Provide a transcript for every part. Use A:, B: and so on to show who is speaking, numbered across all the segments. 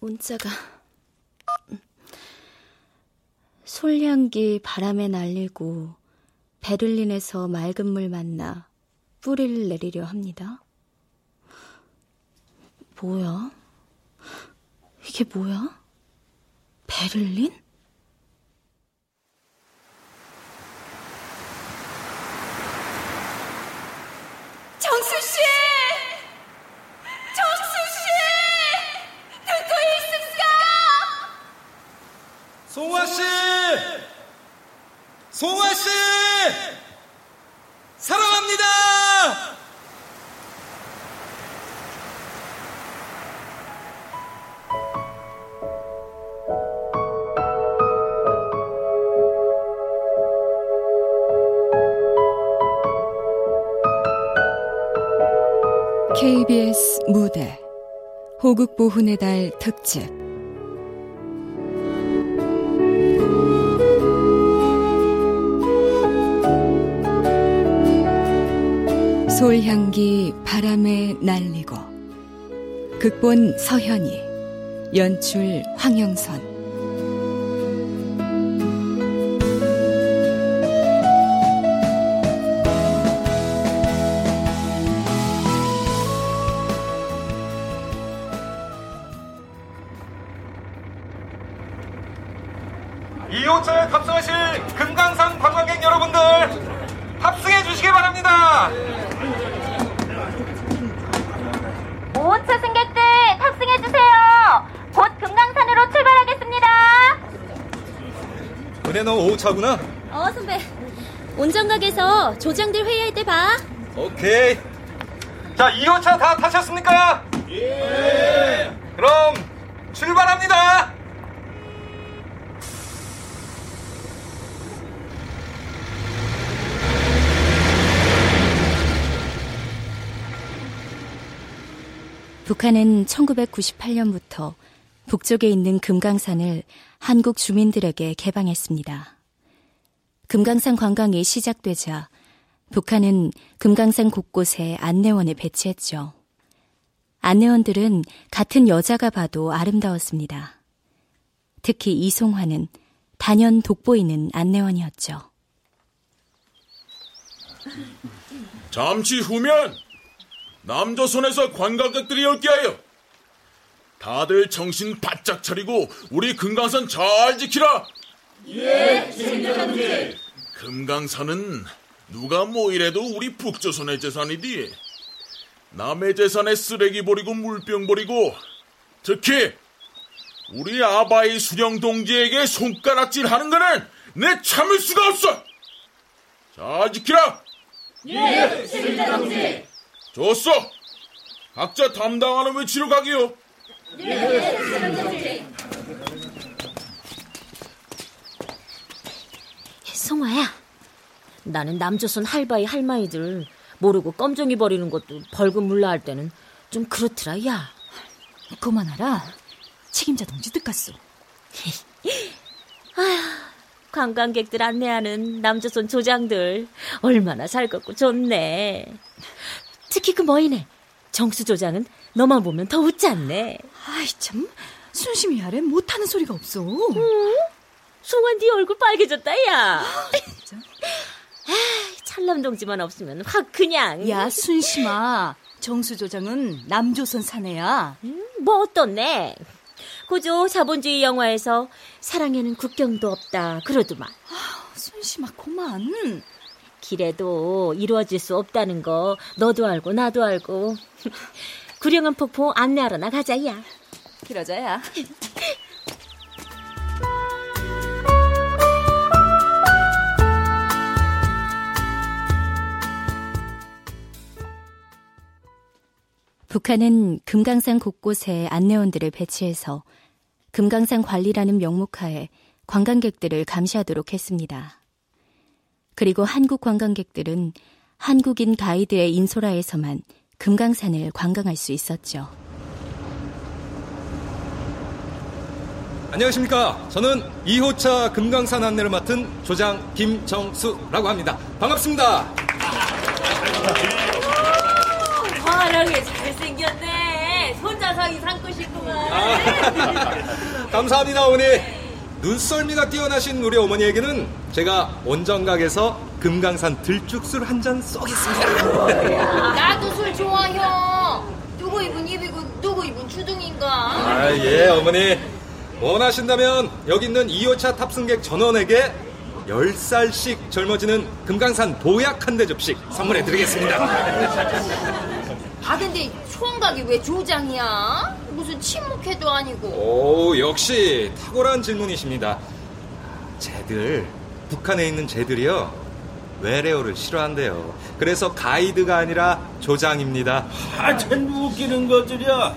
A: 문자가 솔향기 바람에 날리고 베를린에서 맑은 물 만나 뿌리를 내리려 합니다. 뭐야? 이게 뭐야? 베를린?
B: 호국보훈의 달 특집. 솔향기 바람에 날리고 극본 서현이 연출 황영선
C: 이호차에 탑승하실 금강산 관광객 여러분들 탑승해 주시기 바랍니다.
D: 5호차 승객들 탑승해 주세요. 곧 금강산으로 출발하겠습니다.
C: 은혜 너 5호차구나.
A: 어, 선배. 운전각에서 조장들 회의할 때 봐.
C: 오케이. 자, 2호차 다 타셨습니까? 예. 그럼 출발합니다.
A: 북한은 1998년부터 북쪽에 있는 금강산을 한국 주민들에게 개방했습니다. 금강산 관광이 시작되자 북한은 금강산 곳곳에 안내원을 배치했죠. 안내원들은 같은 여자가 봐도 아름다웠습니다. 특히 이송화는 단연 돋보이는 안내원이었죠.
E: 잠시 후면 남조선에서 관광객들이 열기하여 다들 정신 바짝 차리고 우리 금강산 잘 지키라. 예, 신장님. 금강산은 누가 뭐 이래도 우리 북조선의 재산이디. 남의 재산에 쓰레기 버리고 물병 버리고 특히 우리 아바이 수령 동지에게 손가락질 하는 거는 내 참을 수가 없어. 잘 지키라. 예, 신장님. 좋소. 각자 담당하는 위치로 가기요.
F: 성화야, 나는 남조선 할바이 할마이들 모르고 껌종이 버리는 것도 벌금 물라 할 때는 좀 그렇더라, 야.
G: 그만하라. 책임자 동지 뜻갔소.
F: 관광객들 안내하는 남조선 조장들 얼마나 살갑고 좋네. 특히 그 뭐이네. 정수 조장은 너만 보면 더 웃지 않네.
G: 아이 참 순심이 아래 못하는 소리가 없어.
F: 송환 네 얼굴 빨개졌다, 야. 아, 찰남 동지만 없으면 확 그냥.
G: 야 순심아, 정수 조장은 남조선 사내야.
F: 음, 뭐 어떻네. 고조 자본주의 영화에서 사랑에는 국경도 없다 그러더만.
G: 순심아 고만.
F: 길에도 이루어질 수 없다는 거 너도 알고 나도 알고. 구령한 폭포 안내하러 나가자, 야.
G: 그러자야.
A: 북한은 금강산 곳곳에 안내원들을 배치해서 금강산 관리라는 명목하에 관광객들을 감시하도록 했습니다. 그리고 한국 관광객들은 한국인 가이드의 인소라에서만 금강산을 관광할 수 있었죠.
C: 안녕하십니까. 저는 2호차 금강산 안내를 맡은 조장 김정수라고 합니다. 반갑습니다.
F: 환하게 잘생겼네. 손잡 사상이 산것이구만.
C: 감사합니다, 어머니. 눈썰미가 뛰어나신 우리 어머니에게는 제가 원정각에서 금강산 들쭉술 한 잔 쏘겠습니다.
H: 나도 술 좋아, 형. 누구 입은 입이고 누구 입은 주둥인가?
C: 아, 예, 어머니. 원하신다면 여기 있는 2호차 탑승객 전원에게 10살씩 젊어지는 금강산 보약 한 대 접시 선물해 드리겠습니다.
H: 아, 근데 총각이 왜 조장이야? 무슨 침묵회도 아니고.
C: 오, 역시 탁월한 질문이십니다. 쟤들, 북한에 있는 쟤들이요. 외래어를 싫어한대요. 그래서 가이드가 아니라 조장입니다.
I: 하여튼 웃기는 것들이야.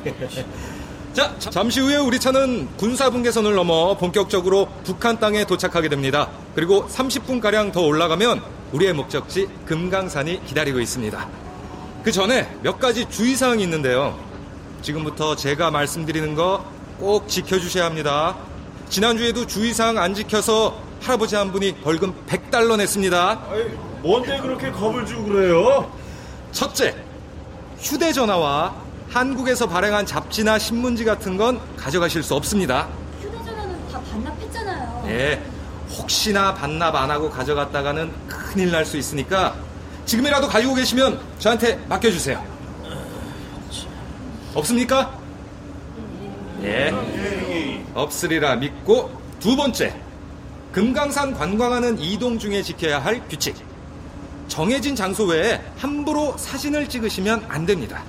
C: 자, 자, 잠시 후에 우리 차는 군사 분계선을 넘어 본격적으로 북한 땅에 도착하게 됩니다. 그리고 30분 가량 더 올라가면 우리의 목적지 금강산이 기다리고 있습니다. 그 전에 몇 가지 주의사항이 있는데요. 지금부터 제가 말씀드리는 거 꼭 지켜주셔야 합니다. 지난주에도 주의사항 안 지켜서 할아버지 한 분이 벌금 100달러 냈습니다.
I: 뭔데 그렇게 겁을 주고 그래요?
C: 첫째, 휴대전화와 한국에서 발행한 잡지나 신문지 같은 건 가져가실 수 없습니다.
H: 휴대전화는 다 반납했잖아요.
C: 예, 혹시나 반납 안 하고 가져갔다가는 큰일 날 수 있으니까 지금이라도 가지고 계시면 저한테 맡겨주세요. 없습니까? 예, 없으리라 믿고 두 번째, 금강산 관광하는 이동 중에 지켜야 할 규칙. 정해진 장소 외에 함부로 사진을 찍으시면 안 됩니다.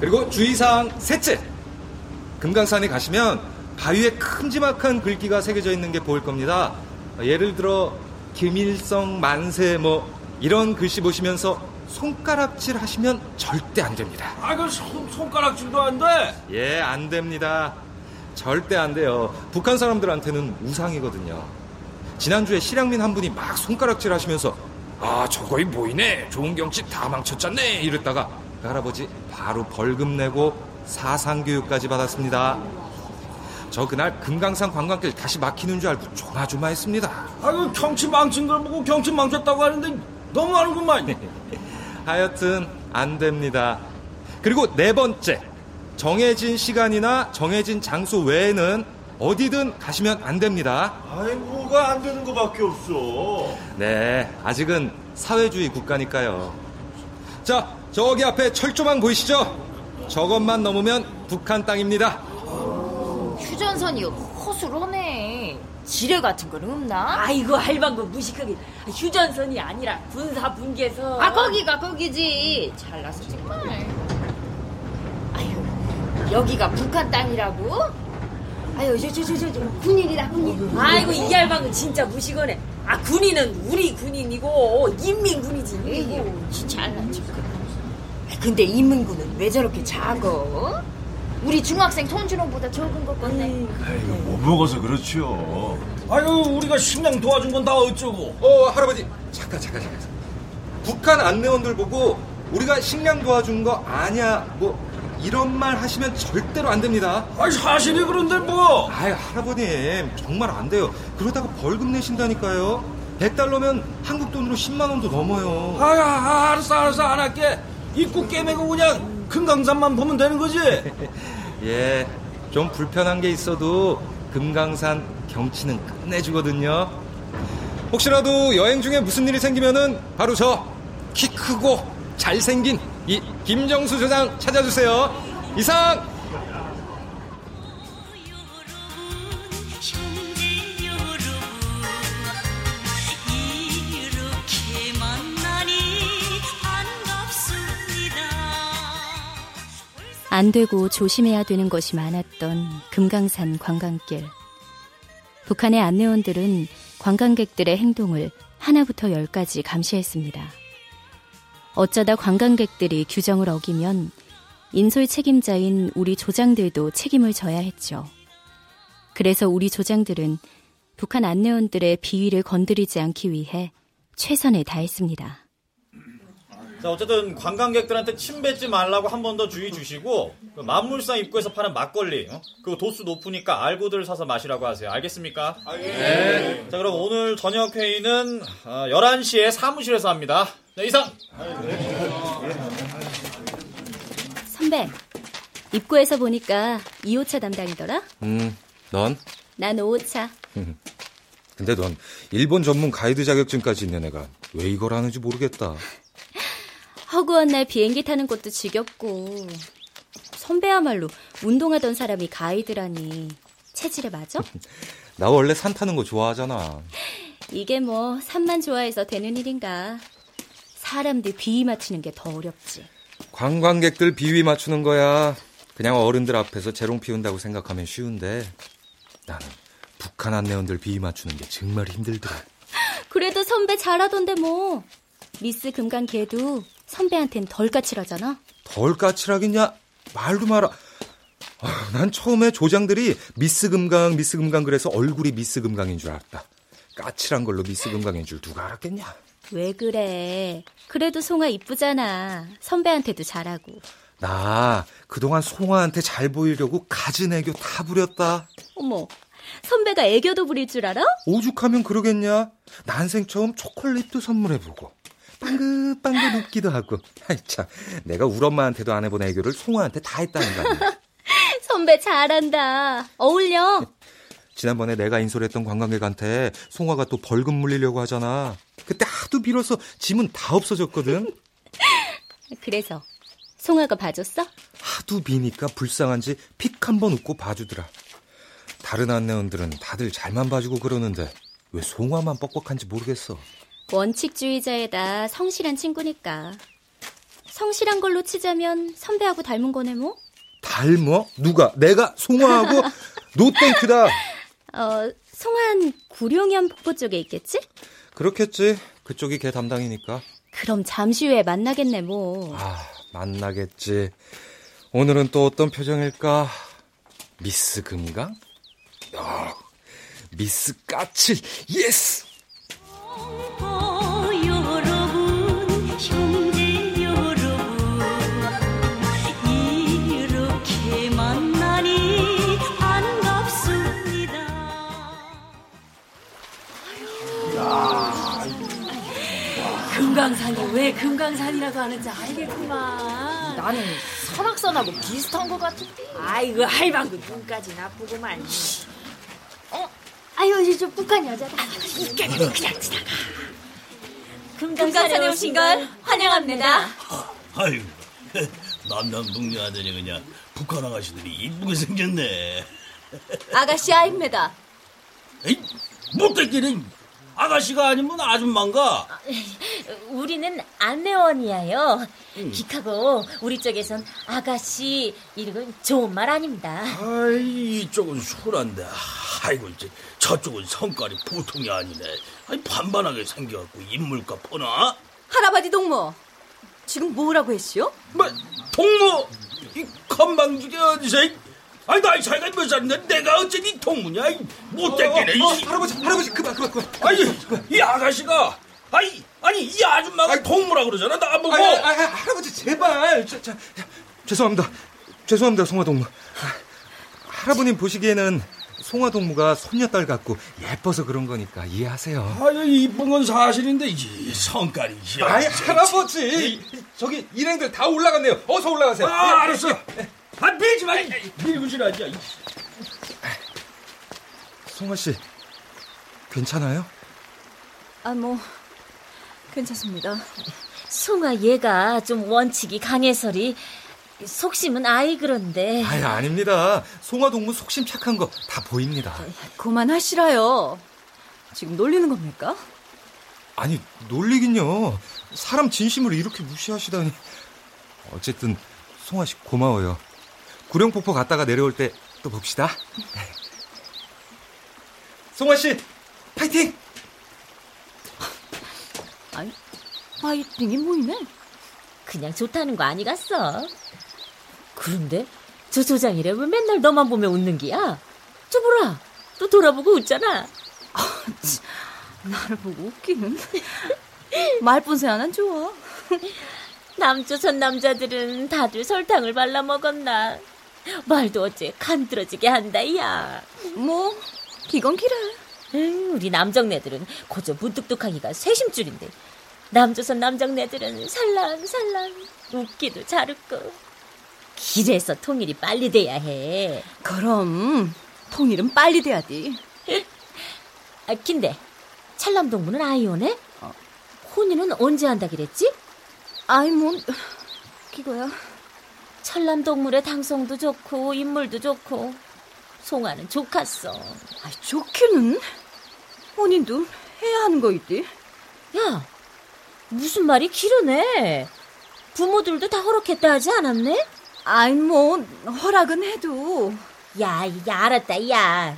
C: 그리고 주의사항 셋째. 금강산에 가시면 바위에 큼지막한 글귀가 새겨져 있는 게 보일 겁니다. 예를 들어 김일성 만세 뭐 이런 글씨 보시면서 손가락질 하시면 절대 안 됩니다.
I: 아, 그 손, 손가락질도 안 돼.
C: 예, 안 됩니다. 절대 안 돼요. 북한 사람들한테는 우상이거든요. 지난주에 실향민 한 분이 막 손가락질 하시면서 아, 저거이 보이네. 좋은 경치 다 망쳤잖네. 이랬다가 그 할아버지 바로 벌금 내고 사상교육까지 받았습니다. 저 그날 금강산 관광길 다시 막히는 줄 알고 조마조마했습니다.
I: 아, 그 경치 망친 걸 보고 경치 망쳤다고 하는데 너무하는구만.
C: 하여튼 안 됩니다. 그리고 네 번째, 정해진 시간이나 정해진 장소 외에는 어디든 가시면 안 됩니다.
I: 아이, 뭐가 안 되는 거밖에 없어.
C: 네, 아직은 사회주의 국가니까요. 자, 저기 앞에 철조망 보이시죠? 저것만 넘으면 북한 땅입니다.
H: 휴전선이 허술하네. 지뢰 같은 건 없나?
F: 아이고 할방구 무식하게 휴전선이 아니라 군사 분계선.
H: 아, 거기가 거기지. 잘났어, 정말. 아유, 여기가 북한 땅이라고? 아유, 저, 저, 저, 저, 저 군인이다, 군인.
F: 아이고 이 할방구 진짜 무식하네. 아 군인은 우리 군인이고 인민군이지.
H: 에휴, 진짜 잘났지. 근데 인문군은 왜 저렇게 작어? 우리 중학생 손준호보다 적은 것 같네.
I: 아이고, 못 먹어서 그렇죠. 아유, 우리가 식량 도와준 건 다 어쩌고.
C: 어, 할아버지. 잠깐, 잠깐, 잠깐. 북한 안내원들 보고 우리가 식량 도와준 거 아냐, 뭐, 이런 말 하시면 절대로 안 됩니다.
I: 아이, 사실이 그런데 뭐.
C: 아유, 할아버님. 정말 안 돼요. 그러다가 벌금 내신다니까요. 100달러면 한국 돈으로 10만원도 넘어요.
I: 아야, 아, 알았어, 알았어, 안 할게. 입구 깨매고 그냥 금강산만 보면 되는 거지.
C: 예, 좀 불편한 게 있어도 금강산 경치는 끝내주거든요. 혹시라도 여행 중에 무슨 일이 생기면은 바로 저 키 크고 잘생긴 이 김정수 조장 찾아주세요. 이상
A: 안 되고 조심해야 되는 것이 많았던 금강산 관광길. 북한의 안내원들은 관광객들의 행동을 하나부터 열까지 감시했습니다. 어쩌다 관광객들이 규정을 어기면 인솔 책임자인 우리 조장들도 책임을 져야 했죠. 그래서 우리 조장들은 북한 안내원들의 비위를 건드리지 않기 위해 최선을 다했습니다.
J: 자, 어쨌든 관광객들한테 침 뱉지 말라고 한 번 더 주의 주시고 그 만물상 입구에서 파는 막걸리 어? 그거 도수 높으니까 알고들 사서 마시라고 하세요. 알겠습니까? 네. 자, 그럼 오늘 저녁 회의는 어, 11시에 사무실에서 합니다. 네, 이상.
A: 선배, 입구에서 보니까 2호차 담당이더라?
C: 음, 넌?
A: 난 5호차.
C: 근데 넌 일본 전문 가이드 자격증까지 있는 애가 왜 이걸 하는지 모르겠다.
A: 허구한 날 비행기 타는 것도 지겹고. 선배야말로 운동하던 사람이 가이드라니. 체질에 맞아?
C: 나 원래 산 타는 거 좋아하잖아.
A: 이게 뭐 산만 좋아해서 되는 일인가. 사람들 비위 맞추는 게 더 어렵지.
C: 관광객들 비위 맞추는 거야. 그냥 어른들 앞에서 재롱 피운다고 생각하면 쉬운데 나는 북한 안내원들 비위 맞추는 게 정말 힘들더라.
A: 그래도 선배 잘하던데 뭐. 미스 금강 걔도 선배한텐 덜 까칠하잖아.
C: 덜 까칠하겠냐? 말도 마라. 아, 난 처음에 조장들이 미스 금강, 미스 금강 그래서 얼굴이 미스 금강인 줄 알았다. 까칠한 걸로 미스 금강인 줄 누가 알았겠냐?
A: 왜 그래? 그래도 송아 이쁘잖아. 선배한테도 잘하고.
C: 나 그동안 송아한테 잘 보이려고 가진 애교 다 부렸다.
A: 어머, 선배가 애교도 부릴 줄 알아?
C: 오죽하면 그러겠냐? 난생 처음 초콜릿도 선물해보고 빵긋빵긋 웃기도 하고. 아이 참, 내가 우리 엄마한테도 안 해본 애교를 송아한테 다 했다는 거 아니야?
A: 선배 잘한다. 어울려.
C: 지난번에 내가 인솔했던 관광객한테 송아가 또 벌금 물리려고 하잖아. 그때 하도 빌어서 짐은 다 없어졌거든.
A: 그래서 송아가 봐줬어?
C: 하도 비니까 불쌍한지 픽 한 번 웃고 봐주더라. 다른 안내원들은 다들 잘만 봐주고 그러는데 왜 송아만 뻑뻑한지 모르겠어.
A: 원칙주의자에다 성실한 친구니까. 성실한 걸로 치자면 선배하고 닮은 거네 뭐?
C: 닮어? 누가? 내가 송아하고 노땡큐다.
A: 어, 송한 구룡현 폭포 쪽에 있겠지?
C: 그렇겠지. 그쪽이 걔 담당이니까.
A: 그럼 잠시 후에 만나겠네 뭐.
C: 아, 만나겠지. 오늘은 또 어떤 표정일까? 미스 금강? 어, 미스 까칠, 예스!
H: 금강산이 왜 금강산이라고 하는지 알겠구만.
F: 나는 설악산하고 비슷한 것 같은데.
H: 아이고 할망구 눈까지 나쁘구만. 어? 아유 이저 북한 여자다. 이까지는 그냥 지나가.
F: 금강산에 오신 걸 환영합니다.
K: 아유, 남남 북녀 하더니 그냥 북한 아가씨들이 이쁘게 생겼네.
F: 아가씨 아입니다.
K: 에이, 못됐기는 아가씨가 아니면 아줌마인가?
F: 우리는 안내원이에요. 기카고 우리 쪽에선 아가씨 이런 좋은 말 아닙니다.
K: 아이, 이쪽은 술한데, 아이고, 이제 저쪽은 성깔이 보통이 아니네. 아니, 반반하게 생겨갖고 인물값 퍼나?
G: 할아버지 동무. 지금 뭐라고 했시오?
K: 뭐, 동무! 이 건방지게 어디서, 이- 아니, 나이 차이가 몇 살인데 내가 어쩌니 동무냐? 이 못됐기네.
C: 어, 어,
K: 이-
C: 할아버지, 할아버지, 그만, 그만, 그만.
K: 아니, 이 아가씨가, 아니, 아니, 이 아줌마가 동무라 그러잖아, 나 보고.
C: 아니, 아니, 아니, 할아버지, 제발. 저, 저, 죄송합니다. 죄송합니다, 송화동무. 아, 할아버님 보시기에는 송화동무가 손녀딸 같고 예뻐서 그런 거니까 이해하세요.
K: 아유, 이쁜 건 사실인데, 이 성깔이지.
C: 아이, 할아버지. 저기 일행들 다 올라갔네요. 어서 올라가세요.
K: 아,
C: 예,
K: 알았어.
C: 예.
K: 아, 밀지 마. 밀고 지나자.
C: 송화 씨, 괜찮아요?
G: 아, 뭐, 괜찮습니다.
F: 송아 얘가 좀 원칙이 강해서리 속심은 아이 그런데
C: 아이, 아닙니다. 송화동무 속심 착한 거 다 보입니다.
G: 그만하시라요. 지금 놀리는 겁니까?
C: 아니, 놀리긴요. 사람 진심을 이렇게 무시하시다니. 어쨌든, 송아 씨 고마워요. 구룡폭포 갔다가 내려올 때 또 봅시다. 송아 씨, 파이팅!
G: 아니, 파이팅이 뭐이네?
F: 그냥 좋다는 거 아니갔어. 그런데 저 조장이래 왜 맨날 너만 보면 웃는 기야? 저 보라 또 돌아보고 웃잖아.
G: 나를 보고 웃기는? 말뿐새 하나는 좋아.
F: 남조선 남자들은 다들 설탕을 발라 먹었나. 말도 어째 간드러지게 한다, 야.
G: 뭐, 기건 기래.
F: 응, 우리 남정네들은 고저 무뚝뚝하기가 쇄심줄인데. 남조선 남정네들은 살랑살랑 웃기도 잘 웃고. 길에서 통일이 빨리 돼야 해.
G: 그럼 통일은 빨리 돼야 돼.
F: 아, 근데 찰남동무는 아이 오네? 혼인은 언제 한다 그랬지?
G: 아이 뭐 그거야.
F: 찰남동물의 당성도 좋고 인물도 좋고 송아는 좋겠어.
G: 아, 좋기는 혼인도 해야 하는 거 있디.
F: 야, 무슨 말이 길으네. 부모들도 다 허락했다 하지 않았네?
G: 아이 뭐 허락은 해도
F: 야, 야 알았다, 야.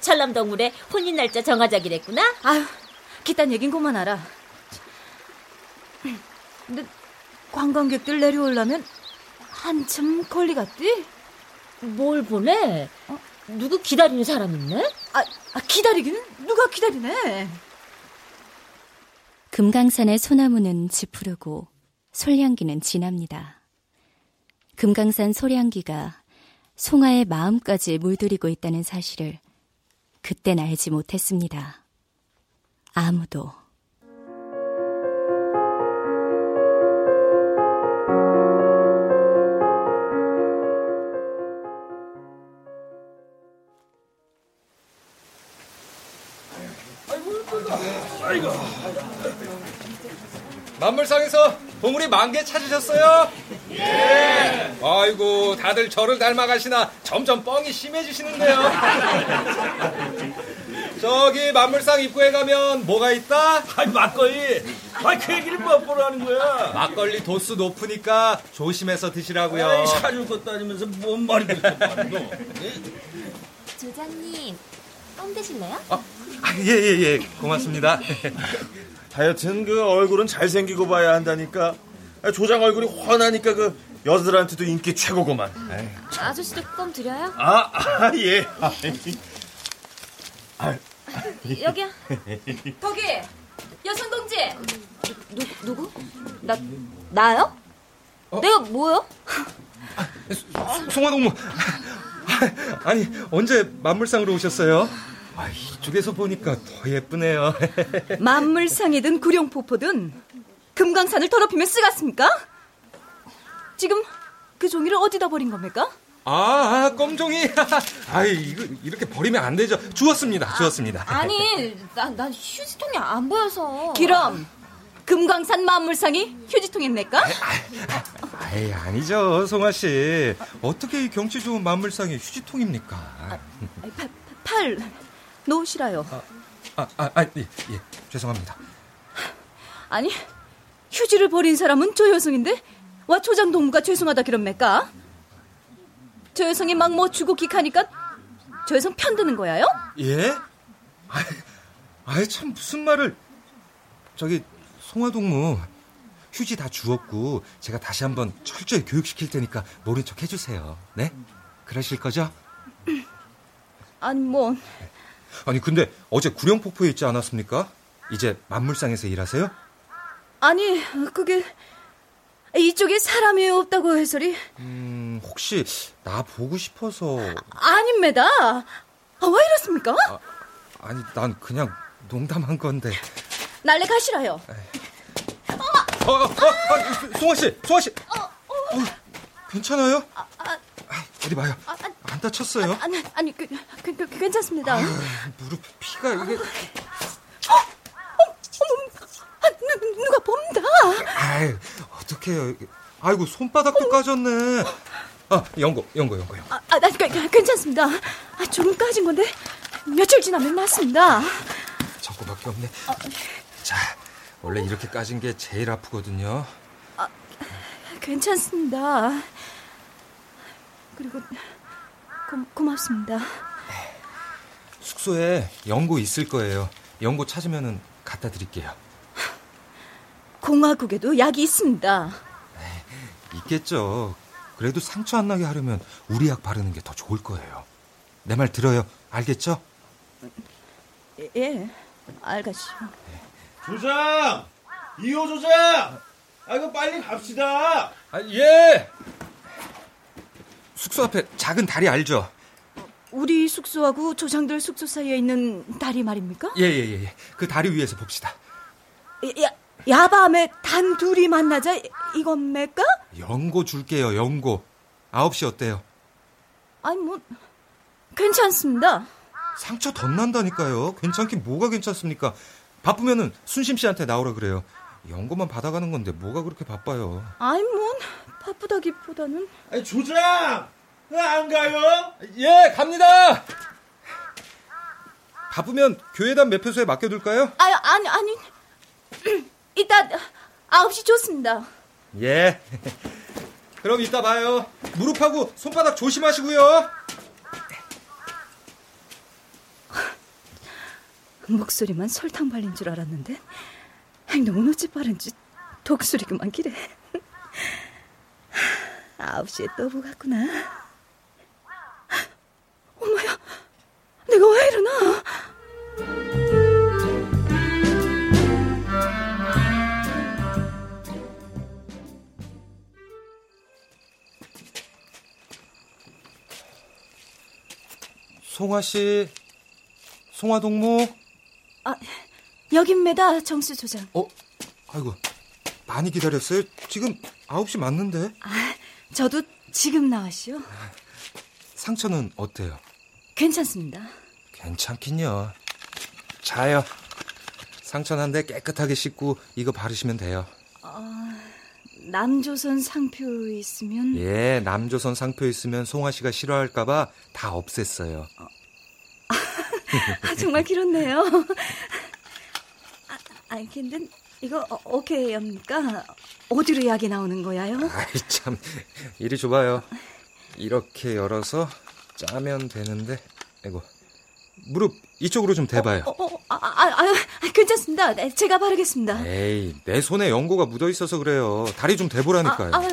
F: 찰남동물의 혼인 날짜 정하자기랬구나?
G: 아유, 기딴 얘긴 그만하라. 근데 관광객들 내려오려면 한참 걸리겠디?
F: 뭘 보내? 누구 기다리는 사람 있네?
G: 아, 아 기다리기는 누가 기다리네?
A: 금강산의 소나무는 지푸르고 솔향기는 진합니다. 금강산 소량기가 송아의 마음까지 물들이고 있다는 사실을 그땐 알지 못했습니다. 아무도.
C: 만물상에서 봉우리 만 개 찾으셨어요? 예. 아이고 다들 저를 닮아가시나 점점 뻥이 심해지시는데요. 저기 만물상 입구에 가면 뭐가 있다?
K: 아이 막걸리. 아이 그 얘기를 몇번 하는 거야?
C: 막걸리 도수 높으니까 조심해서 드시라고요.
K: 아이 사줄 것도 아니면서 뭔 말이 그렇게 많노?
D: 조장님, 껌 드실래요?
C: 예예예 예, 예. 고맙습니다.
L: 하여튼 그 얼굴은 잘생기고 봐야 한다니까. 아, 조장 얼굴이 훤하니까 그 여자들한테도 인기 최고구만. 에이.
D: 아저씨도 껌 드려요?
L: 아, 아 예. 아,
D: 여기요.
G: 거기 여성 동지.
D: 누, 누구? 나, 나요? 내가 뭐요?
C: 송화동무. 아니 언제 만물상으로 오셨어요? 아, 이쪽에서 보니까 더 예쁘네요.
G: 만물상이든 구룡포포든 금강산을 더럽히면 쓰겠습니까? 지금 그 종이를 어디다 버린 겁니까?
C: 아, 아 껌종이. 아, 이거 이렇게 버리면 안 되죠. 주웠습니다. 주웠습니다.
D: 아 니, 난, 난 휴지통이 안 보여서.
G: 기럼 금강산 만물상이 휴지통에 낼까?
C: 아이, 아니죠, 송아 씨. 어떻게 이 경치 좋은 만물상이 휴지통입니까?
G: 팔, 팔 놓으시라요.
C: 아, 아, 아, 예, 예, 죄송합니다.
G: 아니 휴지를 버린 사람은 저 여성인데 와 조장 동무가 죄송하다 그럽니까? 저 여성이 막 뭐 주고 기카니까 저 여성 편드는 거야요?
C: 예? 아이, 아이, 참, 무슨 말을. 저기, 송화동무, 휴지 다 주었고, 제가 다시 한번 철저히 교육시킬 테니까 모른 척 해주세요. 네? 그러실 거죠?
G: 아니 뭐
C: 아니, 근데 어제 구룡폭포에 있지 않았습니까? 이제 만물상에서 일하세요?
G: 아니 그게 이쪽에 사람이 없다고 해서리
C: 음, 혹시 나 보고 싶어서.
G: 아닙니다. 아, 왜 이렇습니까?
C: 아 니, 난 그냥 농담한 건데.
G: 날래 가시라요.
C: 어, 어, 어, 아, 송아 씨, 송아 씨. 어, 괜찮아요?
G: 아, 아,
C: 어디 봐요. 안 다쳤어요?
G: 아 니 아니 그, 그, 그, 괜찮습니다.
C: 아유, 무릎 피가 이게.
G: 아, 누, 누가 봅니다.
C: 아유, 어떡해요. 아이고, 손바닥도 까졌네. 아, 연고, 연고, 연고, 연고.
G: 아, 아, 나, 그, 괜찮습니다. 아, 조금 까진 건데 며칠 지나면 낫습니다.
C: 저거밖에 없네. 자, 원래 이렇게 까진 게 제일 아프거든요.
G: 괜찮습니다. 그리고 고, 고맙습니다.
C: 숙소에 연고 있을 거예요. 연고 찾으면은 갖다 드릴게요.
G: 공화국에도 약이 있습니다.
C: 있겠죠. 그래도 상처 안 나게 하려면 우리 약 바르는 게 더 좋을 거예요. 내 말 들어요. 알겠죠?
G: 예, 예 알겠죠.
L: 조장! 이호 조장! 아, 이거 빨리 갑시다!
C: 아, 예! 숙소 앞에 작은 다리 알죠?
G: 우리 숙소하고 조장들 숙소 사이에 있는 다리 말입니까?
C: 예, 예, 예. 예. 그 다리 위에서 봅시다.
G: 야, 야밤에 단 둘이 만나자 이겁니까?
C: 연고 줄게요, 연고. 9시 어때요?
G: 아니, 뭐, 괜찮습니다.
C: 상처 덧난다니까요. 괜찮긴 뭐가 괜찮습니까? 바쁘면은 순심 씨한테 나오라 그래요. 연고만 받아가는 건데 뭐가 그렇게 바빠요.
G: 아니, 뭐, 바쁘다기보다는.
L: 아니, 조장! 안 가요?
C: 예, 갑니다! 바쁘면 교회단 매표소에 맡겨둘까요?
G: 아니, 아니, 아니. 이따 9시 좋습니다.
C: 예. 그럼 이따 봐요. 무릎하고 손바닥 조심하시고요.
G: 목소리만 설탕 발린 줄 알았는데 행동은 어찌 빠른지 독수리그만 기래. 9시에 또 보갔구나. 엄마야, 내가 왜 이러나?
C: 송아 씨, 송아 동무.
G: 아, 여깁니다, 정수 조장.
C: 어, 아이고, 많이 기다렸어요. 지금 9시 맞는데.
G: 아, 저도 지금 나왔시오.
C: 상처는 어때요?
G: 괜찮습니다.
C: 괜찮긴요. 자요. 상처는 한데 깨끗하게 씻고 이거 바르시면 돼요.
G: 어, 남조선 상표 있으면
C: 예, 남조선 상표 있으면 송아 씨가 싫어할까봐 다 없앴어요.
G: 아, 정말 길었네요. 아, 아니 근데 이거 어, 오케이 합니까? 어디로 약이 나오는 거야요?
C: 아이 참, 이리 줘봐요. 이렇게 열어서 짜면 되는데, 아이고 무릎 이쪽으로 좀 대봐요.
G: 어, 어, 아, 아, 아, 괜찮습니다. 네, 제가 바르겠습니다.
C: 에이, 내 손에 연고가 묻어 있어서 그래요. 다리 좀 대보라니까요.
G: 아, 아,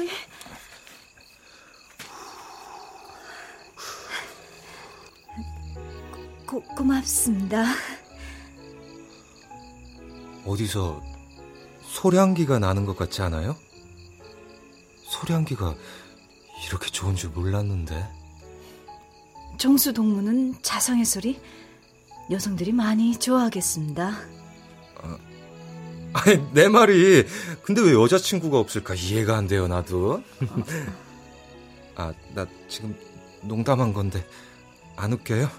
G: 고, 고맙습니다.
C: 어디서 소량기가 나는 것 같지 않아요? 소량기가 이렇게 좋은 줄 몰랐는데.
G: 정수 동무는 자성의 소리 여성들이 많이 좋아하겠습니다.
C: 아니, 내 말이. 근데 왜 여자친구가 없을까 이해가 안 돼요, 나도. 아, 나 지금 농담한 건데, 안 웃겨요?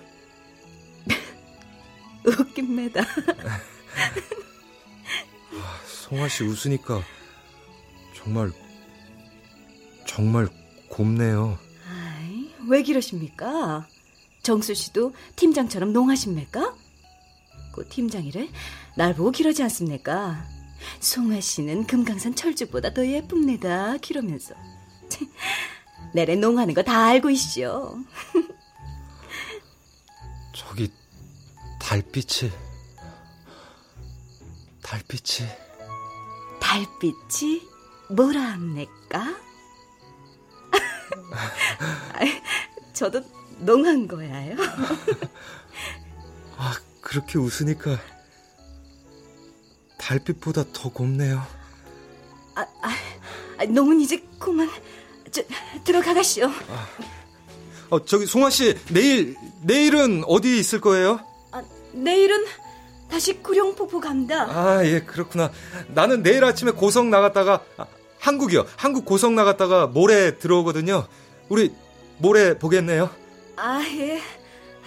G: 웃깁니다.
C: 송아 씨 웃으니까 정말, 정말 곱네요.
G: 아이, 왜 그러십니까? 정수 씨도 팀장처럼 농하십니까? 그 팀장이래 날 보고 기러지 않습니까? 송아 씨는 금강산 철쭉보다 더 예쁩니다. 기러면서 내래 농하는 거 다 알고 있죠.
C: 저기 달빛이 달빛이
G: 달빛이 뭐라 합니까? 저도 농한 거야요.
C: 아 그렇게 웃으니까 달빛보다 더 곱네요.
G: 아, 아, 아, 농은 이제 그만 저, 들어가가시오.
C: 어 저기 송아 씨 내일 내일은 어디 있을 거예요?
G: 아, 내일은 다시 구룡폭포 갑니다.
C: 아 예 그렇구나. 나는 내일 아침에 고성 나갔다가 아, 한국이요. 한국 고성 나갔다가 모레 들어오거든요. 우리 모레 보겠네요.
G: 아, 예.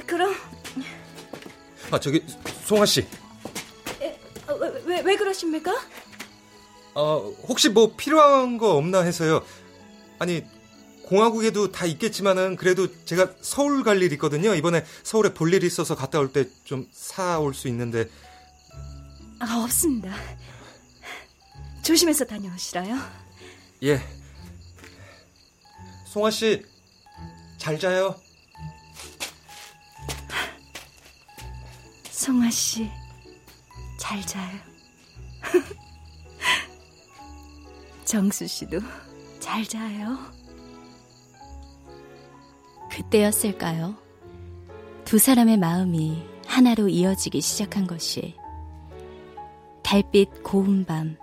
G: 그럼
C: 아 저기 송아 씨.
G: 에, 어, 왜, 왜, 왜 그러십니까?
C: 어 혹시 뭐 필요한 거 없나 해서요. 아니 공화국에도 다 있겠지만은 그래도 제가 서울 갈일 있거든요. 이번에 서울에 볼일 있어서 갔다 올 때 좀 사올 수 있는데
G: 아, 없습니다. 조심해서 다녀오시라요.
C: 예. 송아 씨 잘 자요.
G: 성화 씨, 잘 자요. 정수 씨도 잘 자요.
A: 그때였을까요? 두 사람의 마음이 하나로 이어지기 시작한 것이 달빛 고운 밤,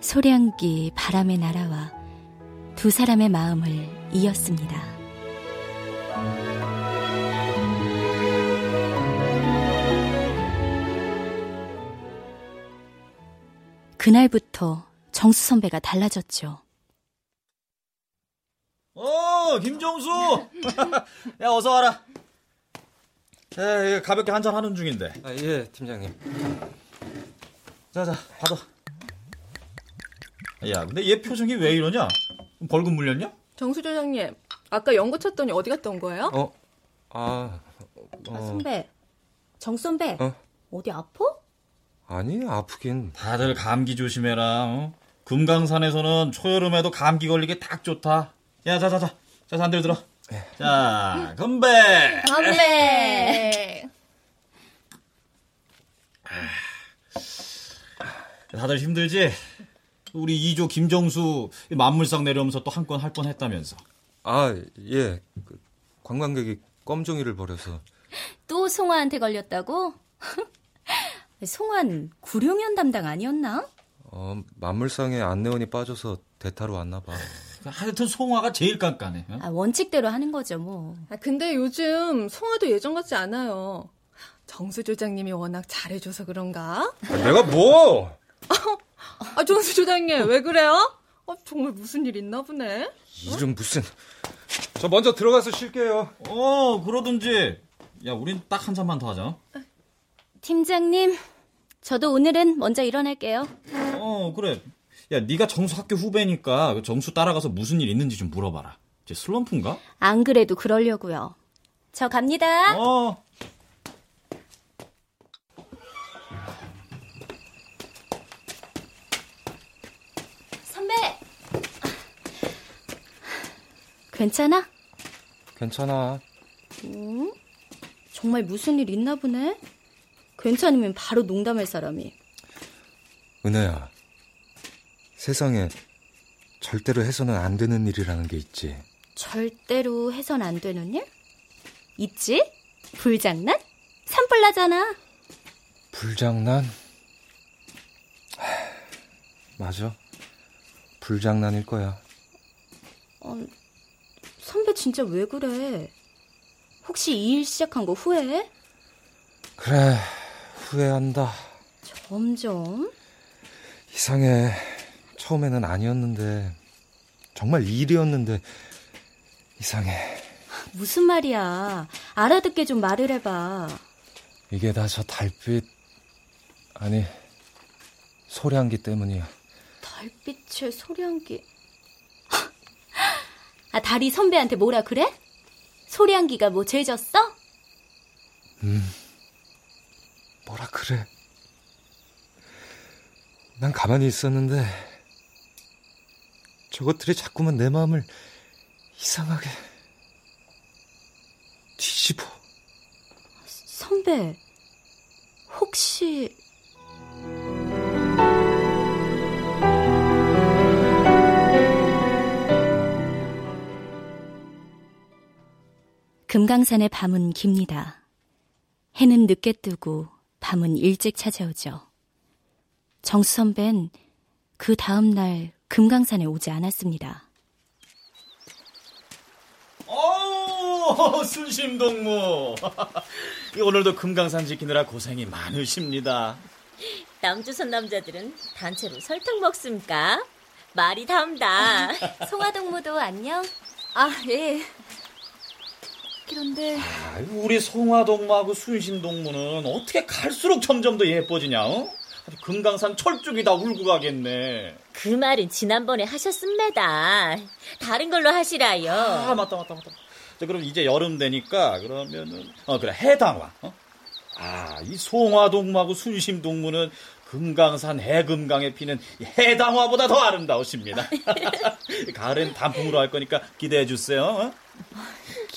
A: 소량기 바람에 날아와 두 사람의 마음을 이었습니다. 그날부터 정수 선배가 달라졌죠.
J: 어, 김정수! 야, 어서 와라. 야, 가볍게 한잔 하는 중인데.
C: 아, 예, 팀장님.
J: 자, 자, 받아. 야, 근데 얘 표정이 왜 이러냐? 벌금 물렸냐?
M: 정수 조장님, 아까 연고 쳤더니 어디 갔다 온 거예요?
C: 어, 아, 어,
A: 아, 선배. 정 선배.
C: 어?
A: 어디 아파?
C: 아니, 아프긴.
J: 다들 감기 조심해라. 어? 금강산에서는 초여름에도 감기 걸리기 딱 좋다. 야, 자, 자, 자. 자, 잔들 들어. 자, 건배!
M: 건배!
J: 다들 힘들지? 우리 2조 김정수 만물상 내려오면서 또 한 건 할 뻔 했다면서.
C: 아, 예. 그, 관광객이 껌종이를 버려서.
A: 또 송화한테 걸렸다고? 송환 구룡현 담당 아니었나?
C: 어, 만물상에 안내원이 빠져서 대타로 왔나 봐.
J: 하여튼 송화가 제일 깐깐해. 어?
A: 아, 원칙대로 하는 거죠, 뭐.
M: 아, 근데 요즘 송화도 예전 같지 않아요. 정수 조장님이 워낙 잘해줘서 그런가?
C: 아, 내가 뭐?
M: 아, 정수 조장님, 왜 그래요? 어, 정말 무슨 일 있나 보네?
C: 이름 무슨. 저 먼저 들어가서 쉴게요.
J: 어, 그러든지. 야, 우린 딱 한 잔만 더 하자.
A: 팀장님, 저도 오늘은 먼저 일어날게요.
J: 어, 그래. 야, 네가 정수 학교 후배니까 그 정수 따라가서 무슨 일 있는지 좀 물어봐라. 쟤 슬럼프인가?
A: 안 그래도 그러려고요. 저 갑니다.
J: 어.
A: 선배! 괜찮아?
C: 괜찮아.
A: 음? 정말 무슨 일 있나 보네? 괜찮으면 바로 농담할 사람이.
C: 은혜야. 세상에 절대로 해서는 안 되는 일이라는 게 있지.
A: 절대로 해선 안 되는 일? 있지? 불장난? 산불나잖아.
C: 불장난? 하, 맞아. 불장난일 거야.
A: 어, 선배 진짜 왜 그래? 혹시 이 일 시작한 거 후회해?
C: 그래, 후회한다.
A: 점점?
C: 이상해. 처음에는 아니었는데, 정말 일이었는데, 이상해.
A: 무슨 말이야. 알아듣게 좀 말을 해봐.
C: 이게 다 저 달빛, 아니, 소량기 때문이야.
A: 달빛의 소량기. 아, 다리 선배한테 뭐라 그래? 소량기가 뭐 죄졌어?
C: 음, 뭐라 그래. 난 가만히 있었는데, 저것들이 자꾸만 내 마음을 이상하게 뒤집어.
A: 선배, 혹시... 금강산의 밤은 깁니다. 해는 늦게 뜨고 밤은 일찍 찾아오죠. 정수 선배는 그 다음 날 금강산에 오지 않았습니다.
J: 오, 순심동무. 오늘도 금강산 지키느라 고생이 많으십니다.
F: 남조선 남자들은 단체로 설탕 먹습니까? 말이 담다.
A: 송화동무도 안녕?
G: 아, 예. 그런데
J: 아, 우리 송화동무하고 순심동무는 어떻게 갈수록 점점 더 예뻐지냐? 어? 금강산 철쭉이 다 울고 가겠네.
F: 그 말은 지난번에 하셨습니다. 다른 걸로 하시라요.
J: 아, 맞다, 맞다, 맞다. 자, 그럼 이제 여름 되니까 그러면은 어 그래 해당화. 어? 아, 이 송화동무하고 순심동무는 금강산 해금강에 피는 이 해당화보다 더 아름다우십니다. 가을엔 단풍으로 할 거니까 기대해 주세요. 어?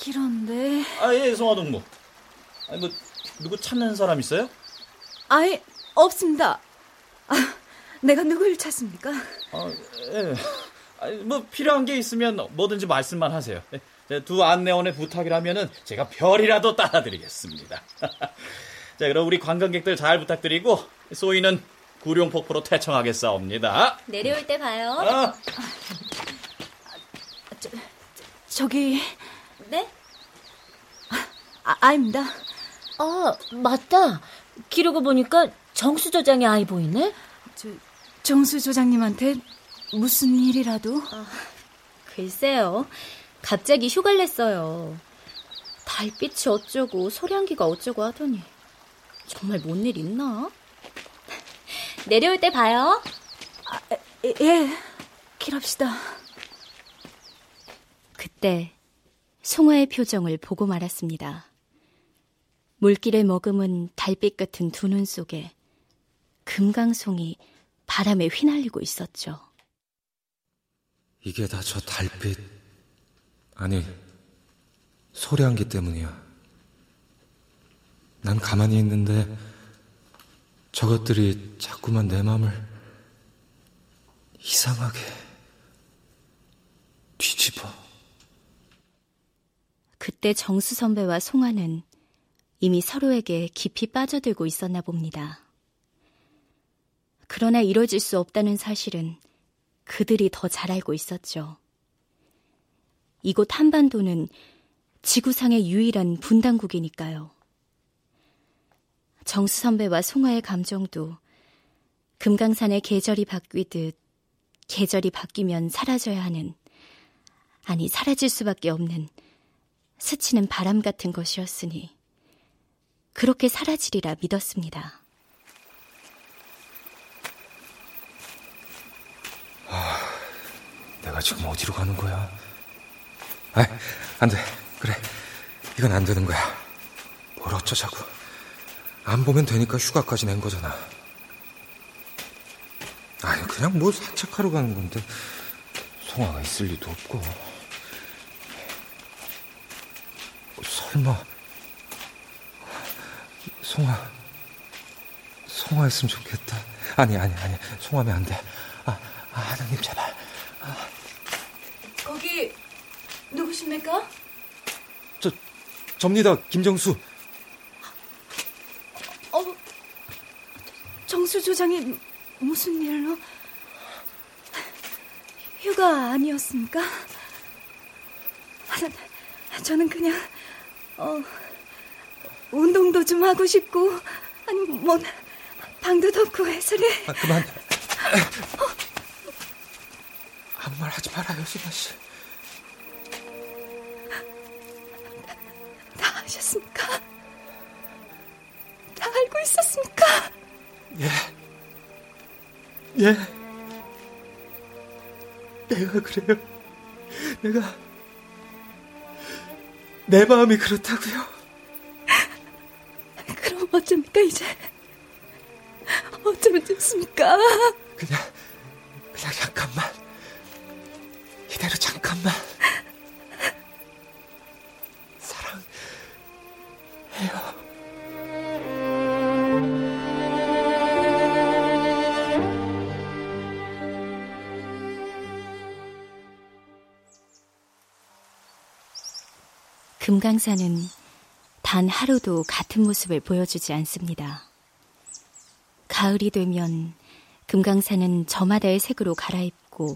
G: 그런데
J: 아, 예, 송화동무. 아니 뭐 누구 찾는 사람 있어요?
G: 아예 없습니다. 아, 내가 누굴 찾습니까?
J: 아, 예. 아니, 뭐 필요한 게 있으면 뭐든지 말씀만 하세요. 예. 두 안내원의 부탁이라면은 제가 별이라도 따라드리겠습니다. 자, 그럼 우리 관광객들 잘 부탁드리고 소희는 구룡폭포로 퇴청하겠사옵니다.
A: 내려올 때 봐요.
J: 아.
G: 저기
A: 네?
G: 아, 아입니다.
F: 아, 맞다. 기르고 보니까 정수 조장의 아이 보이네?
G: 저, 정수 조장님한테 무슨 일이라도?
A: 글쎄요. 갑자기 휴가를 냈어요. 달빛이 어쩌고 소량기가 어쩌고 하더니 정말 뭔 일 있나? 내려올 때 봐요.
G: 아, 예, 길합시다.
A: 그때 송화의 표정을 보고 말았습니다. 물길에 머금은 달빛 같은 두 눈 속에 금강송이 바람에 휘날리고 있었죠.
C: 이게 다 저 달빛, 아니, 소량기 때문이야. 난 가만히 있는데 저것들이 자꾸만 내 마음을 이상하게 뒤집어.
A: 그때 정수 선배와 송아는 이미 서로에게 깊이 빠져들고 있었나 봅니다. 그러나 이뤄질 수 없다는 사실은 그들이 더 잘 알고 있었죠. 이곳 한반도는 지구상의 유일한 분단국이니까요. 정수 선배와 송아의 감정도 금강산의 계절이 바뀌듯 계절이 바뀌면 사라져야 하는, 아니, 사라질 수밖에 없는 스치는 바람 같은 것이었으니, 그렇게 사라지리라 믿었습니다.
C: 내가 지금 어디로 가는 거야? 아, 안 돼. 그래. 이건 안 되는 거야. 뭘 어쩌자고. 안 보면 되니까 휴가까지 낸 거잖아. 아니, 그냥 뭐 산책하러 가는 건데. 송아가 있을 리도 없고. 설마. 송아. 송아였으면 좋겠다. 아니, 아니, 아니. 송아면 안 돼. 아, 아 하나님, 제발. 아.
G: 거기 누구십니까?
C: 저, 접니다. 김정수.
G: 어, 정수 조장이 무슨 일로? 휴가 아니었습니까? 아, 저는 그냥 어, 운동도 좀 하고 싶고 아니 뭐 방도 덥고 해서리.
C: 아, 그만. 아무 말 하지 말아요, 수아 씨.
G: 있었습니까?
C: 예. 예. 내가 그래요. 내가 내 마음이 그렇다고요.
G: 그럼 어쩝니까 이제? 어쩌면 좋습니까?
C: 그냥 그냥 잠깐만 이대로 잠깐만 사랑해요.
A: 금강산은 단 하루도 같은 모습을 보여주지 않습니다. 가을이 되면 금강산은 저마다의 색으로 갈아입고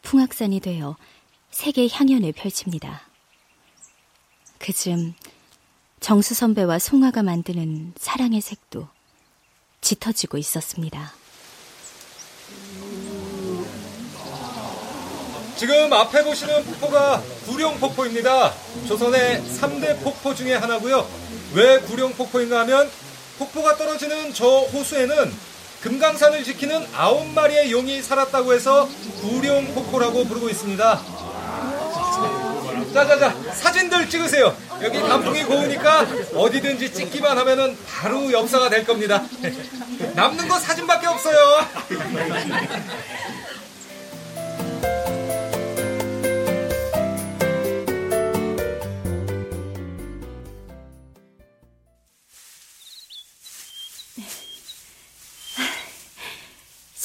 A: 풍악산이 되어 색의 향연을 펼칩니다. 그즈음 정수 선배와 송아가 만드는 사랑의 색도 짙어지고 있었습니다.
C: 지금 앞에 보시는 폭포가 구룡폭포입니다. 조선의 3대 폭포 중에 하나고요. 왜 구룡폭포인가 하면 폭포가 떨어지는 저 호수에는 금강산을 지키는 아홉 마리의 용이 살았다고 해서 구룡폭포라고 부르고 있습니다. 자자자 사진들 찍으세요. 여기 단풍이 고우니까 어디든지 찍기만 하면은 바로 역사가 될 겁니다. 남는 거 사진밖에 없어요.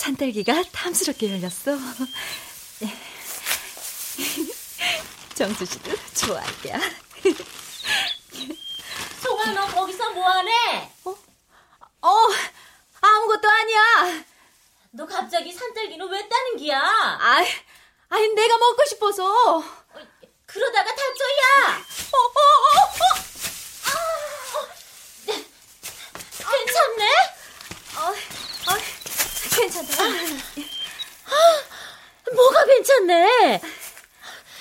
G: 산딸기가 탐스럽게 열렸어. 정수 씨도 좋아할 거야.
F: 송아 너 거기서 뭐하네?
G: 어? 어, 아무것도 아니야.
F: 너 갑자기 산딸기는 왜 따는 기야?
G: 아이, 아이 내가 먹고 싶어서.
F: 그러다가 다쳐야.
G: 어, 어, 어, 어.
F: 네. 괜찮네?
G: 어, 어, 괜찮다.
F: 뭐가 괜찮네?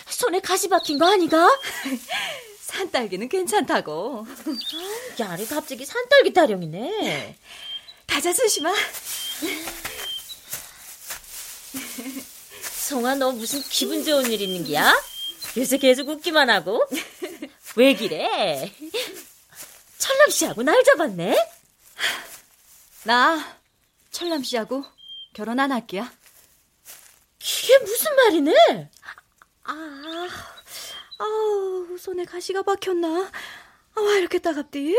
F: 손에 가시 박힌 거 아니가?
G: 산딸기는 괜찮다고.
F: 야래 갑자기 산딸기 타령이네.
G: 가자, 수심아.
F: 송아, 너 무슨 기분 좋은 일 있는 기야? 요새 계속 웃기만 하고? 왜 기래? 철남 씨하고 날 잡았네?
G: 나 철남 씨하고 결혼 안 할게야.
F: 이게 무슨 말이네?
G: 아, 아우, 손에 가시가 박혔나? 아, 왜 이렇게 따갑디?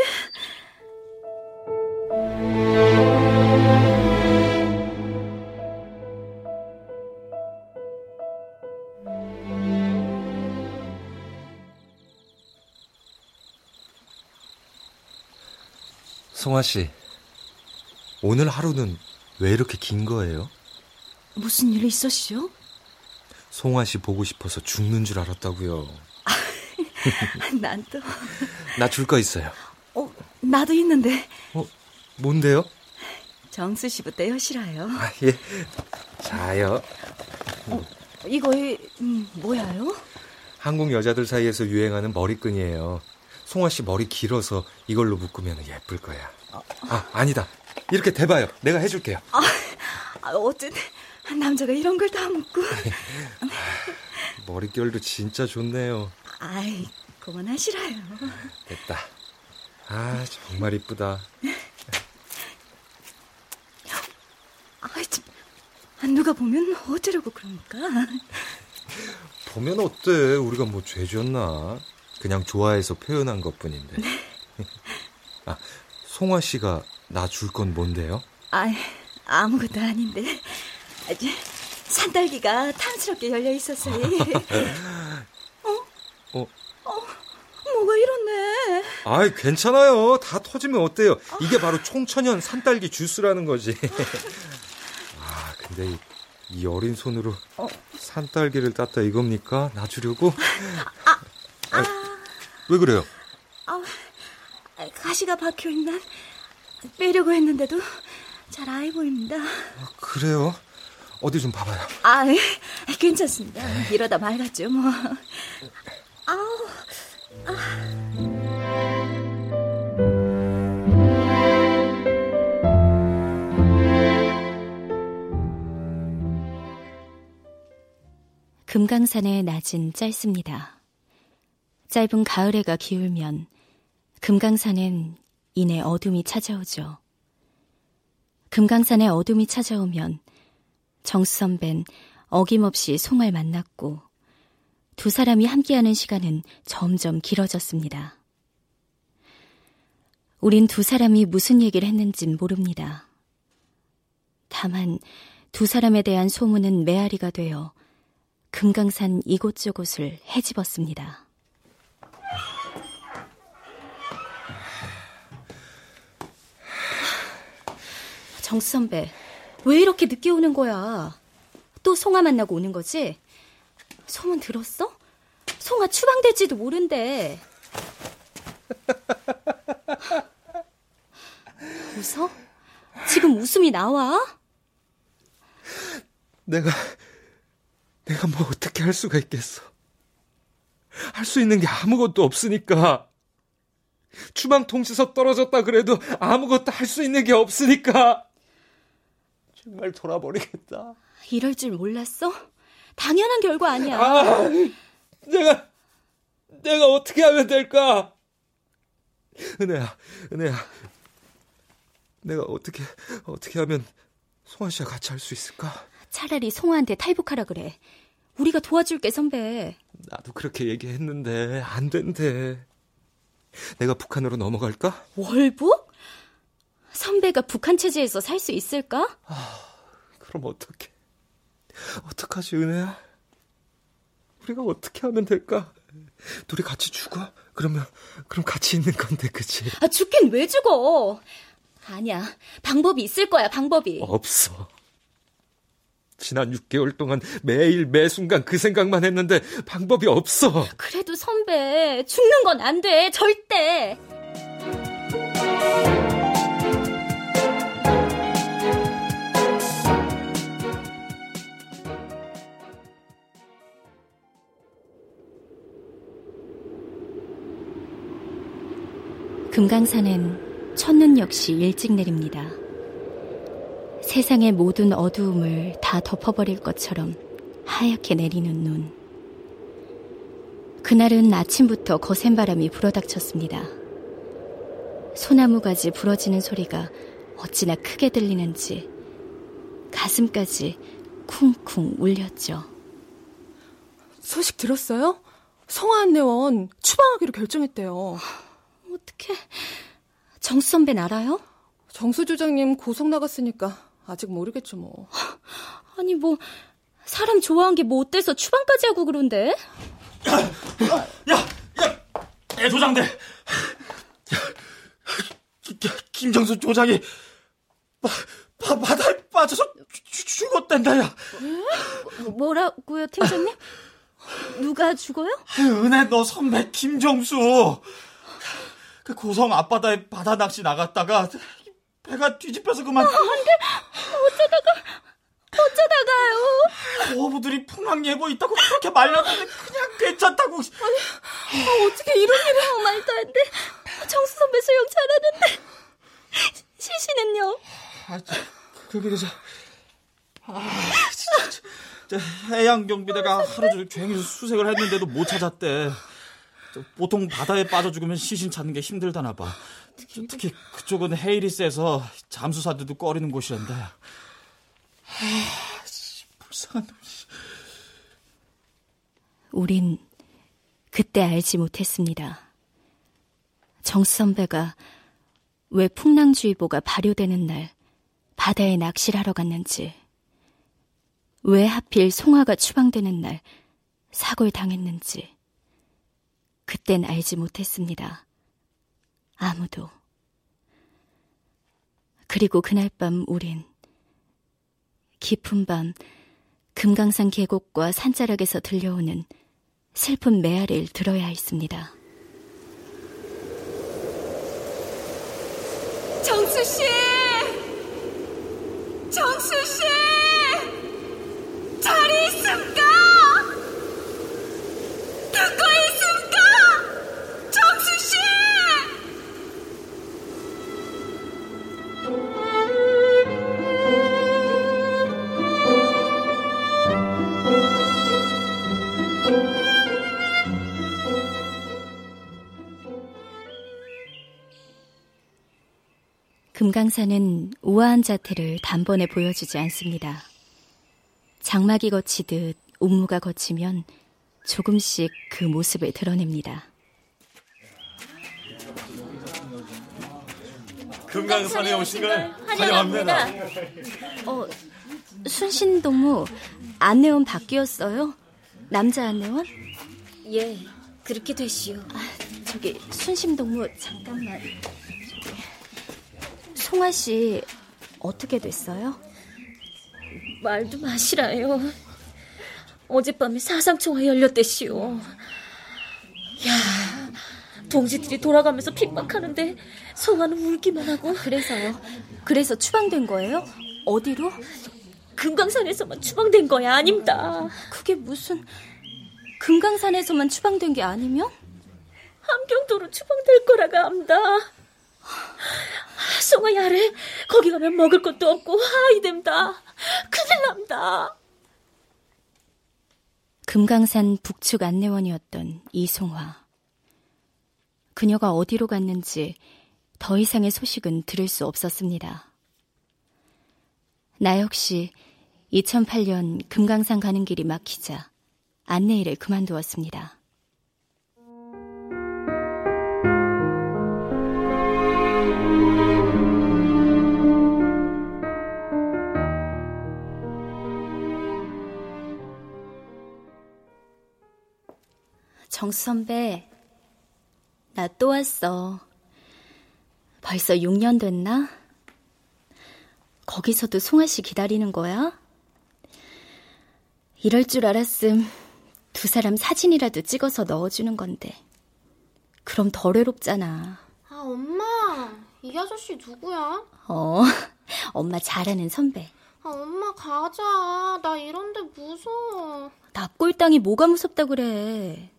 C: 송아 씨, 오늘 하루는 왜 이렇게 긴 거예요?
G: 무슨 일 있었시오?
C: 송아 씨 보고 싶어서 죽는 줄 알았다고요.
G: 난 또,
C: 나 줄 거 있어요.
G: 어, 나도 있는데.
C: 어, 뭔데요?
G: 정수 씨부터 여시라요.
C: 아, 예. 자요.
G: 이거, 음, 뭐야요?
C: 한국 여자들 사이에서 유행하는 머리끈이에요. 송아 씨 머리 길어서 이걸로 묶으면 예쁠 거야. 아, 아니다. 이렇게 대봐요. 내가 해줄게요.
G: 아, 어쨌든, 남자가 이런 걸다 묻고.
C: 머릿결도 진짜 좋네요.
G: 아이, 그만하시라요.
C: 됐다. 아, 정말 이쁘다.
G: 아이, 참. 누가 보면 어쩌려고 그럽니까?
C: 보면 어때? 우리가 뭐 죄졌나? 그냥 좋아해서 표현한 것 뿐인데. 아, 송아 씨가 나 줄 건 뭔데요?
G: 아, 아무것도 아닌데. 산딸기가 탐스럽게 열려 있었어요.
C: 어?
G: 뭐가 이렇네.
C: 아이, 괜찮아요. 다 터지면 어때요? 이게 바로 총천연 산딸기 주스라는 거지. 아, 근데 이, 이 어린 손으로 산딸기를 땄다 이겁니까? 나 주려고? 아, 왜 그래요?
G: 아, 가시가 박혀 있나? 빼려고 했는데도 잘 아이 보입니다.
C: 그래요? 어디 좀 봐봐요.
G: 아, 괜찮습니다. 이러다 맑았죠, 뭐. 아우,
A: 금강산의 낮은 짧습니다. 짧은 가을해가 기울면 금강산엔 이내 어둠이 찾아오죠. 금강산에 어둠이 찾아오면 정수 선배는 어김없이 송을 만났고 두 사람이 함께하는 시간은 점점 길어졌습니다. 우린 두 사람이 무슨 얘기를 했는진 모릅니다. 다만 두 사람에 대한 소문은 메아리가 되어 금강산 이곳저곳을 헤집었습니다. 정수 선배, 왜 이렇게 늦게 오는 거야? 또 송아 만나고 오는 거지? 소문 들었어? 송아 추방될지도 모른대. 웃어? 지금 웃음이 나와?
C: 내가, 내가 뭐 어떻게 할 수가 있겠어. 할 수 있는 게 아무것도 없으니까. 추방 통지서 떨어졌다 그래도 아무것도 할 수 있는 게 없으니까. 정말 돌아버리겠다.
A: 이럴 줄 몰랐어? 당연한 결과 아니야.
C: 아, 내가, 내가 어떻게 하면 될까? 은혜야, 은혜야. 내가 어떻게, 어떻게 하면 송아 씨와 같이 할 수 있을까?
A: 차라리 송아한테 탈북하라 그래. 우리가 도와줄게, 선배.
C: 나도 그렇게 얘기했는데, 안 된대. 내가 북한으로 넘어갈까?
A: 월북? 선배가 북한 체제에서 살 수 있을까?
C: 아, 그럼 어떡해. 어떡하지, 은혜야? 우리가 어떻게 하면 될까? 둘이 같이 죽어? 그러면, 그럼 같이 있는 건데, 그치?
A: 아, 죽긴 왜 죽어? 아니야. 방법이 있을 거야, 방법이.
C: 없어. 지난 6개월 동안 매일 매 순간 그 생각만 했는데 방법이 없어.
A: 그래도 선배, 죽는 건 안 돼. 절대. 금강산엔 첫눈 역시 일찍 내립니다. 세상의 모든 어두움을 다 덮어버릴 것처럼 하얗게 내리는 눈. 그날은 아침부터 거센 바람이 불어닥쳤습니다. 소나무 가지 부러지는 소리가 어찌나 크게 들리는지 가슴까지 쿵쿵 울렸죠.
M: 소식 들었어요? 성화안내원 추방하기로 결정했대요.
A: 어떻게 정수 선배는 알아요?
M: 정수 조장님 고속 나갔으니까 아직 모르겠죠 뭐.
A: 아니 뭐 사람 좋아한 게 뭐 어때서 추방까지 하고 그런데?
J: 야, 야, 야, 조장대. 야, 김정수 조장이 바, 바, 바다에 빠져서 죽, 죽었단다, 야.
A: 뭐라고요, 팀장님? 누가 죽어요?
J: 은혜 너 선배 김정수. 그 고성 앞바다에 바다 낚시 나갔다가 배가 뒤집혀서 그만.
A: 아, 안 돼. 어쩌다가 어쩌다가요?
J: 어부들이 풍랑 예보 있다고 그렇게 말렸는데 그냥 괜찮다고.
A: 아니, 아, 어떻게 이런 일을 하고 말도 안 돼. 정수 선배 수영 잘하는데. 시시는요?
J: 아, 그게 그래서 아, 진짜, 진짜 해양 경비대가 하루 종일 괭이 수색을 했는데도 못 찾았대. 보통 바다에 빠져 죽으면 시신 찾는 게 힘들다나 봐. 특히 그쪽은 해일이 세서 잠수사들도 꺼리는 곳이란다. 아, 불쌍한 놈.
A: 우린 그때 알지 못했습니다. 정수 선배가 왜 풍랑주의보가 발효되는 날 바다에 낚시를 하러 갔는지, 왜 하필 송화가 추방되는 날 사고를 당했는지, 그땐 알지 못했습니다. 아무도. 그리고 그날 밤 우린 깊은 밤 금강산 계곡과 산자락에서 들려오는 슬픈 메아리를 들어야 했습니다.
G: 정수 씨! 정수 씨! 잘 있습니까? 듣고 있
A: 금강산은 우아한 자태를 단번에 보여주지 않습니다. 장막이 거치듯 옥무가 거치면 조금씩 그 모습을 드러냅니다.
N: 금강산에 오신 걸 환영합니다.
A: 어, 순신동무 안내원 바뀌었어요? 남자 안내원?
H: 예, 그렇게 되시오.
A: 아, 저기 순심동무 잠깐만. 송아 씨 어떻게 됐어요?
F: 말도 마시라요. 어젯밤에 사상총회 열렸대시오. 야, 동지들이 돌아가면서 핍박하는데 송아는 울기만 하고.
A: 그래서요? 그래서 추방된 거예요? 어디로?
F: 금강산에서만 추방된 거야, 아닙니다.
A: 그게 무슨 금강산에서만 추방된 게 아니면?
F: 함경도로 추방될 거라가 합니다. 송아 야래 거기 가면 먹을 것도 없고 하이 됩니다. 큰일 납니다.
A: 금강산 북측 안내원이었던 이송화. 그녀가 어디로 갔는지 더 이상의 소식은 들을 수 없었습니다. 나 역시 2008년 금강산 가는 길이 막히자 안내일을 그만두었습니다. 정수 선배, 나 또 왔어. 벌써 6년 됐나? 거기서도 송아 씨 기다리는 거야? 이럴 줄 알았음 두 사람 사진이라도 찍어서 넣어주는 건데. 그럼 덜 외롭잖아.
H: 아, 엄마. 이 아저씨 누구야?
A: 어, 엄마 잘하는 선배.
H: 아, 엄마 가자. 나 이런데 무서워.
A: 납골당이 뭐가 무섭다 그래.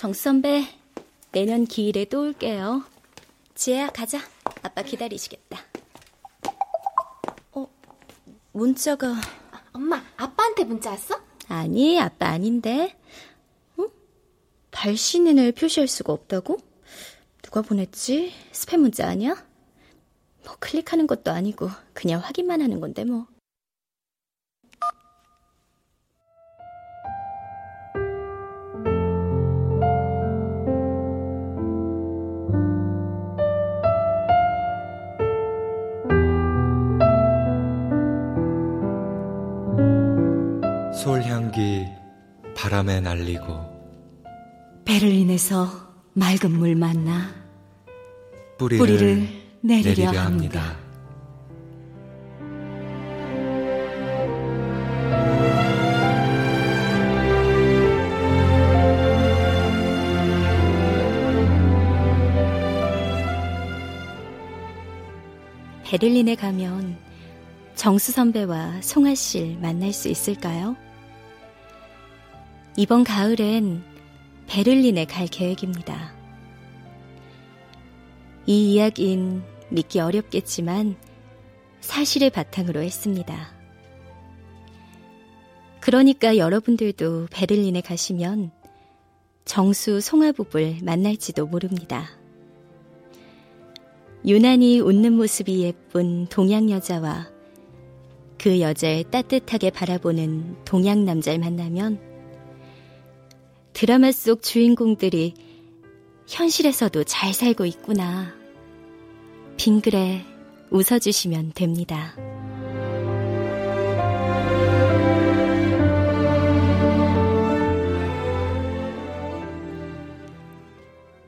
A: 정 선배, 내년 기일에 또 올게요. 지혜야, 가자. 아빠 기다리시겠다. 어, 문자가.
D: 엄마, 아빠한테 문자 왔어?
A: 아니, 아빠 아닌데. 어? 발신인을 표시할 수가 없다고? 누가 보냈지? 스팸 문자 아니야? 뭐 클릭하는 것도 아니고 그냥 확인만 하는 건데 뭐.
C: 솔향기 바람에 날리고
B: 베를린에서 맑은 물 만나
C: 뿌리를,
B: 뿌리를 내리려,
C: 내리려
B: 합니다.
C: 합니다.
A: 베를린에 가면 정수 선배와 송아 씨를 만날 수 있을까요? 이번 가을엔 베를린에 갈 계획입니다. 이 이야기는 믿기 어렵겠지만 사실을 바탕으로 했습니다. 그러니까 여러분들도 베를린에 가시면 정수 송아 부부를 만날지도 모릅니다. 유난히 웃는 모습이 예쁜 동양 여자와 그 여자를 따뜻하게 바라보는 동양 남자를 만나면 드라마 속 주인공들이 현실에서도 잘 살고 있구나. 빙그레 웃어주시면 됩니다.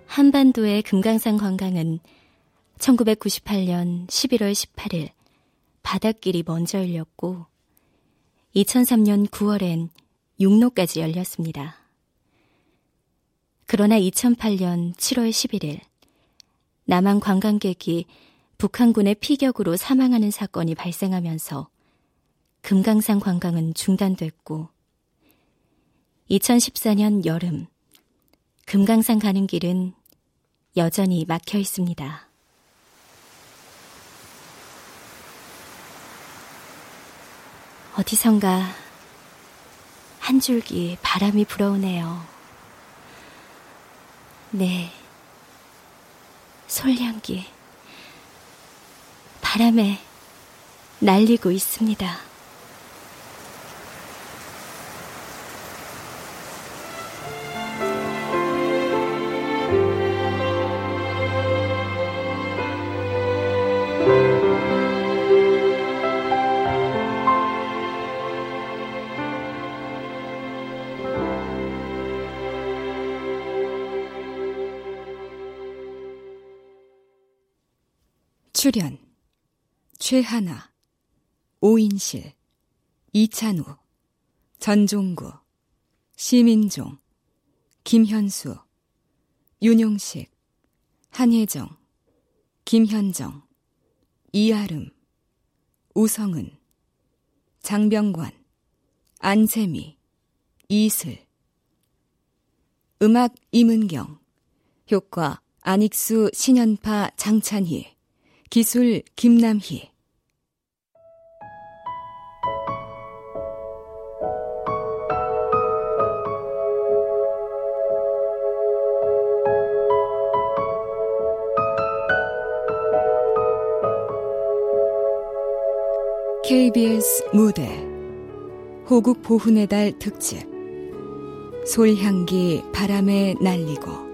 A: 한반도의 금강산 관광은 1998년 11월 18일 바닷길이 먼저 열렸고 2003년 9월엔 육로까지 열렸습니다. 그러나 2008년 7월 11일 남한 관광객이 북한군의 피격으로 사망하는 사건이 발생하면서 금강산 관광은 중단됐고 2014년 여름 금강산 가는 길은 여전히 막혀 있습니다. 어디선가 한 줄기 바람이 불어오네요. 네. 솔향기. 바람에 날리고 있습니다.
B: 출연 최하나, 오인실, 이찬우, 전종구, 시민종, 김현수, 윤용식, 한혜정, 김현정, 이아름, 우성은, 장병관, 안세미, 이슬, 음악 임은경, 효과 안익수 신연파 장찬희, 기술 김남희. KBS 무대. 호국 보훈의 달 특집. 솔향기 바람에 날리고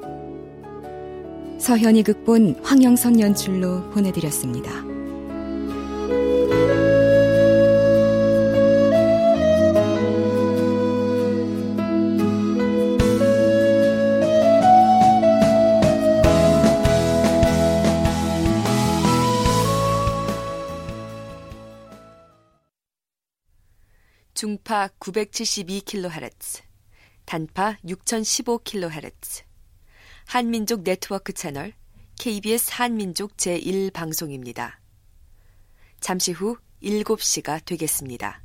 B: 서현이 극본 황영선 연출로 보내드렸습니다.
O: 중파 972kHz, 단파 6015kHz, 한민족 네트워크 채널 KBS 한민족 제1방송입니다. 잠시 후 7시가 되겠습니다.